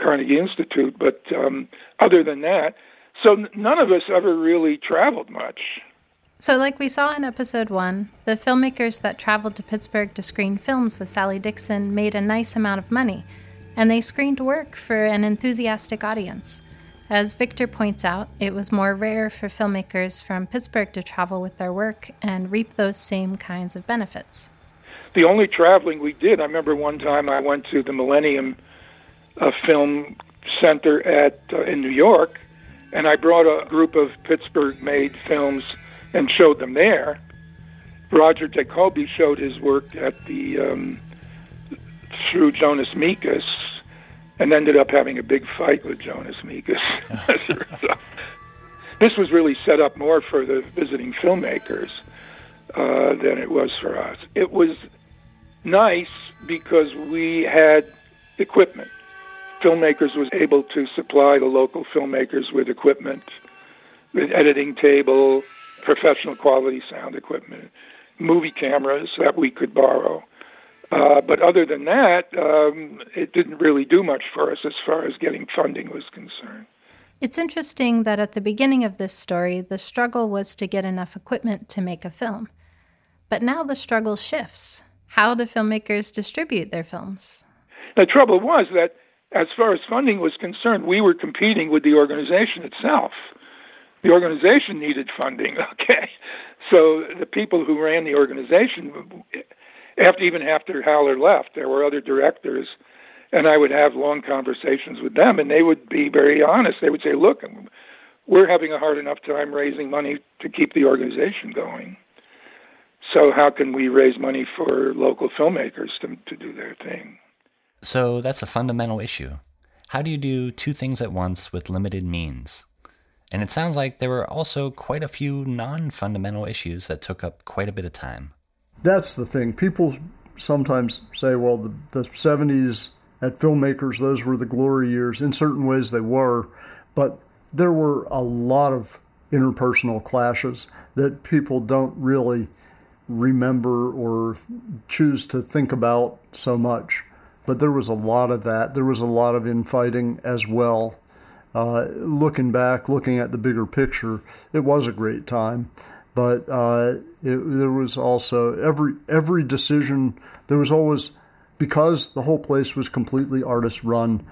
Carnegie Institute, but um, other than that, so none of us ever really traveled much. So, like we saw in episode one, the filmmakers that traveled to Pittsburgh to screen films with Sally Dixon made a nice amount of money, and they screened work for an enthusiastic audience. As Victor points out, it was more rare for filmmakers from Pittsburgh to travel with their work and reap those same kinds of benefits. The only traveling we did, I remember one time I went to the Millennium uh, Film Center at uh, in New York, and I brought a group of Pittsburgh-made films and showed them there. Roger Jacoby showed his work at the um, through Jonas Mekas, and ended up having a big fight with Jonas Mekas. this was really set up more for the visiting filmmakers uh, than it was for us. It was nice because we had equipment. Filmmakers was able to supply the local filmmakers with equipment, with editing table, professional quality sound equipment, movie cameras that we could borrow. Uh, but other than that, um, it didn't really do much for us as far as getting funding was concerned. It's interesting that at the beginning of this story, the struggle was to get enough equipment to make a film. But now the struggle shifts. How do filmmakers distribute their films? The trouble was that, as far as funding was concerned, we were competing with the organization itself the organization needed funding. Okay, so the people who ran the organization, after even after Haller left, there were other directors, and I would have long conversations with them, and they would be very honest. They would say, "Look, we're having a hard enough time raising money to keep the organization going. So how can we raise money for local filmmakers to to do their thing?" So that's a fundamental issue. How do you do two things at once with limited means? And it sounds like there were also quite a few non fundamental issues that took up quite a bit of time. That's the thing. People sometimes say, well, the, the 70s at filmmakers, those were the glory years. In certain ways, they were, but there were a lot of interpersonal clashes that people don't really remember or choose to think about so much. But there was a lot of that. There was a lot of infighting as well. Uh, looking back, looking at the bigger picture, it was a great time. But uh, it, there was also every every decision. There was always because the whole place was completely artist run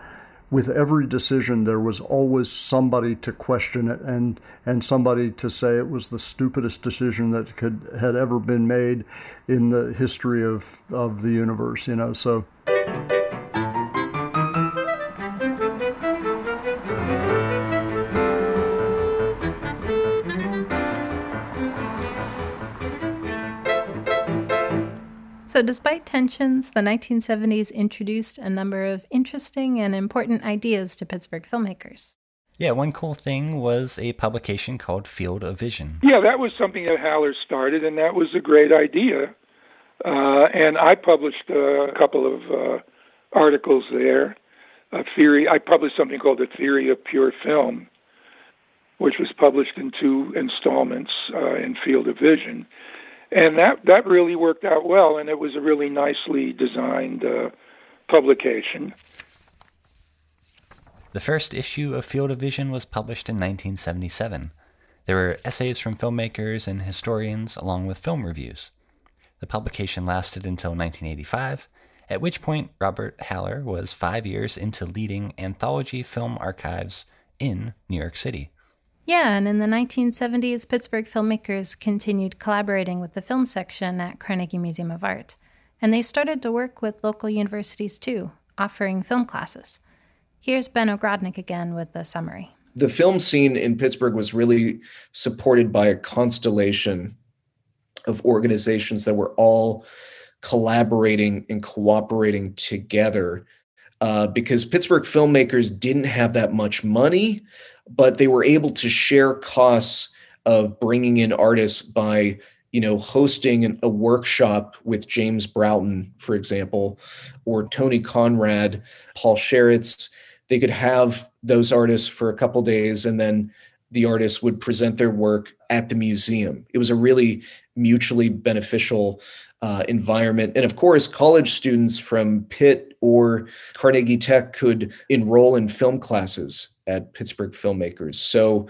with every decision there was always somebody to question it and and somebody to say it was the stupidest decision that could had ever been made in the history of of the universe you know so So, despite tensions, the 1970s introduced a number of interesting and important ideas to Pittsburgh filmmakers. Yeah, one cool thing was a publication called Field of Vision. Yeah, that was something that Haller started, and that was a great idea. Uh, and I published a couple of uh, articles there. A theory. I published something called the Theory of Pure Film, which was published in two installments uh, in Field of Vision and that that really worked out well, and it was a really nicely designed uh, publication. The first issue of Field of Vision was published in 1977. There were essays from filmmakers and historians, along with film reviews. The publication lasted until 1985, at which point Robert Haller was five years into leading anthology film archives in New York City. Yeah, and in the 1970s, Pittsburgh filmmakers continued collaborating with the film section at Carnegie Museum of Art. And they started to work with local universities too, offering film classes. Here's Ben Ogrodnik again with the summary. The film scene in Pittsburgh was really supported by a constellation of organizations that were all collaborating and cooperating together uh, because Pittsburgh filmmakers didn't have that much money, but they were able to share costs of bringing in artists by you know hosting a workshop with james broughton for example or tony conrad paul Sharits. they could have those artists for a couple days and then the artists would present their work at the museum it was a really mutually beneficial uh, environment and of course college students from pitt or carnegie tech could enroll in film classes at Pittsburgh filmmakers. So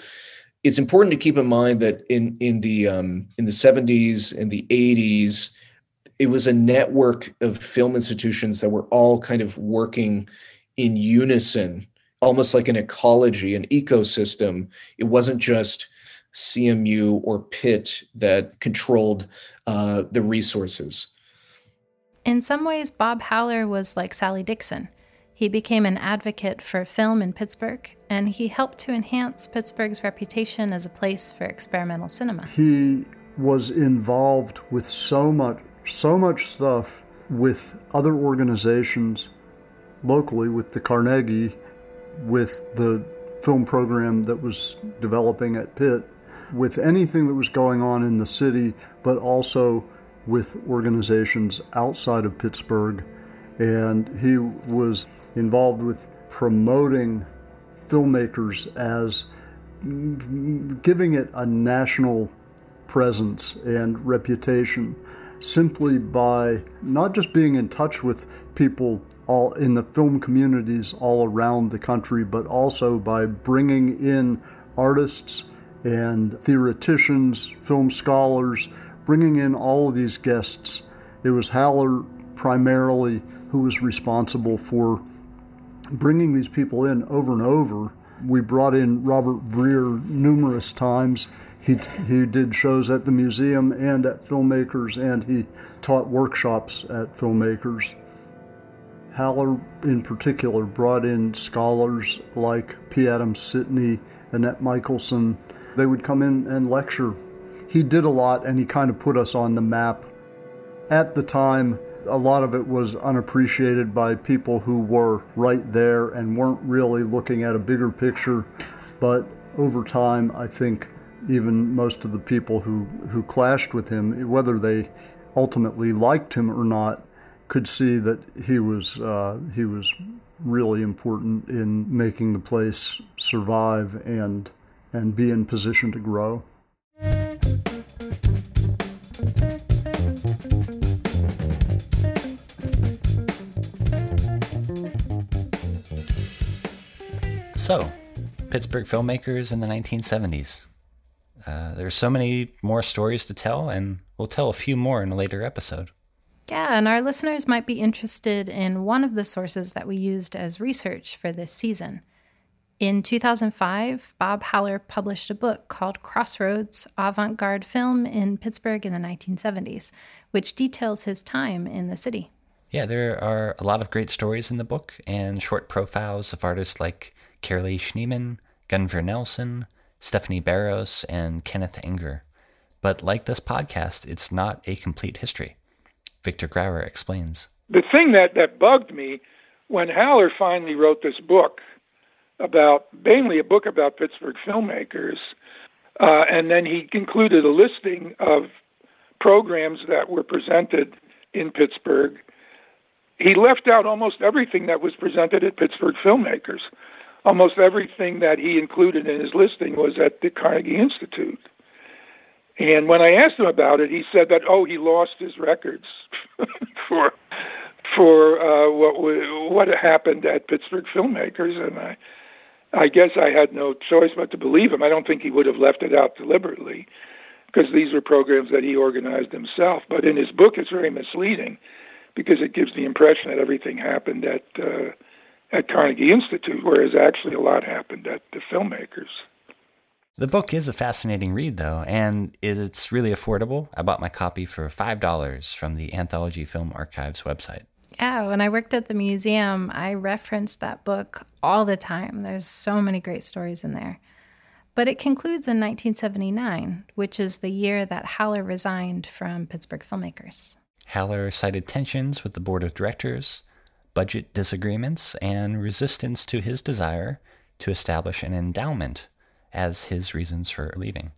it's important to keep in mind that in in the um, in the 70s and the 80s, it was a network of film institutions that were all kind of working in unison, almost like an ecology, an ecosystem. It wasn't just CMU or Pitt that controlled uh, the resources. In some ways, Bob Haller was like Sally Dixon. He became an advocate for film in Pittsburgh, and he helped to enhance Pittsburgh's reputation as a place for experimental cinema. He was involved with so much, so much stuff with other organizations locally, with the Carnegie, with the film program that was developing at Pitt, with anything that was going on in the city, but also with organizations outside of Pittsburgh. And he was involved with promoting filmmakers as giving it a national presence and reputation simply by not just being in touch with people all in the film communities all around the country, but also by bringing in artists and theoreticians, film scholars, bringing in all of these guests. It was Haller primarily who was responsible for bringing these people in over and over. We brought in Robert Breer numerous times. He, he did shows at the museum and at filmmakers, and he taught workshops at filmmakers. Haller, in particular, brought in scholars like P. Adams Sitney, Annette Michelson. They would come in and lecture. He did a lot, and he kind of put us on the map. At the time, a lot of it was unappreciated by people who were right there and weren't really looking at a bigger picture. But over time, I think even most of the people who, who clashed with him, whether they ultimately liked him or not, could see that he was uh, he was really important in making the place survive and and be in position to grow. So, Pittsburgh filmmakers in the 1970s. Uh, there's so many more stories to tell, and we'll tell a few more in a later episode. Yeah, and our listeners might be interested in one of the sources that we used as research for this season. In 2005, Bob Haller published a book called Crossroads Avant Garde Film in Pittsburgh in the 1970s, which details his time in the city. Yeah, there are a lot of great stories in the book and short profiles of artists like Carolee Schneemann, Gunvor Nelson, Stephanie Beroes, and Kenneth Anger. But like this podcast, it's not a complete history. Victor Grauer explains. The thing that, that bugged me when Haller finally wrote this book about, mainly a book about Pittsburgh filmmakers, uh, and then he included a listing of programs that were presented in Pittsburgh. He left out almost everything that was presented at Pittsburgh Filmmakers. Almost everything that he included in his listing was at the Carnegie Institute. And when I asked him about it, he said that oh, he lost his records for for uh, what what happened at Pittsburgh Filmmakers, and I I guess I had no choice but to believe him. I don't think he would have left it out deliberately, because these were programs that he organized himself. But in his book, it's very misleading, because it gives the impression that everything happened at uh, at Carnegie Institute, whereas actually a lot happened at the filmmakers. The book is a fascinating read, though, and it's really affordable. I bought my copy for $5 from the Anthology Film Archives website. Yeah, when I worked at the museum, I referenced that book all the time. There's so many great stories in there. But it concludes in 1979, which is the year that Haller resigned from Pittsburgh Filmmakers. Haller cited tensions with the board of directors, budget disagreements, and resistance to his desire to establish an endowment as his reasons for leaving.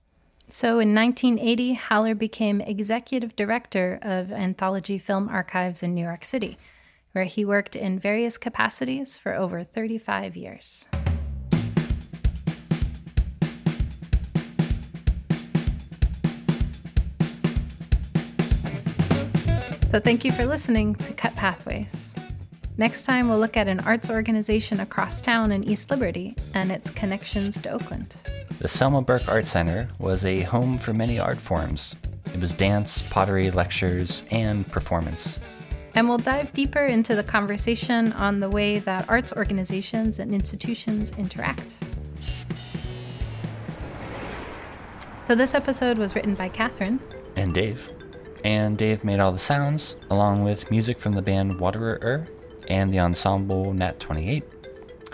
So in 1980, Haller became executive director of Anthology Film Archives in New York City, where he worked in various capacities for over 35 years. So thank you for listening to Cut Pathways. Next time, we'll look at an arts organization across town in East Liberty and its connections to Oakland. The Selma Burke Art Center was a home for many art forms. It was dance, pottery, lectures, and performance. And we'll dive deeper into the conversation on the way that arts organizations and institutions interact. So, this episode was written by Catherine and Dave. And Dave made all the sounds, along with music from the band Waterer and the ensemble Nat 28.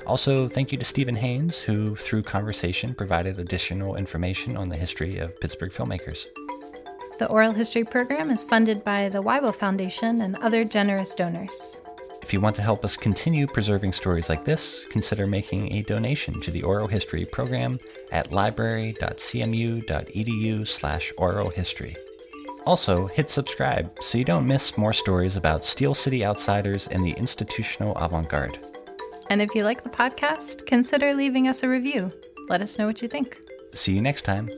Also, thank you to Stephen Haynes, who, through conversation, provided additional information on the history of Pittsburgh filmmakers. The Oral History program is funded by the Weible Foundation and other generous donors. If you want to help us continue preserving stories like this, consider making a donation to the Oral History program at library.cmu.edu slash oral history. Also, hit subscribe so you don't miss more stories about Steel City outsiders and the institutional avant garde. And if you like the podcast, consider leaving us a review. Let us know what you think. See you next time.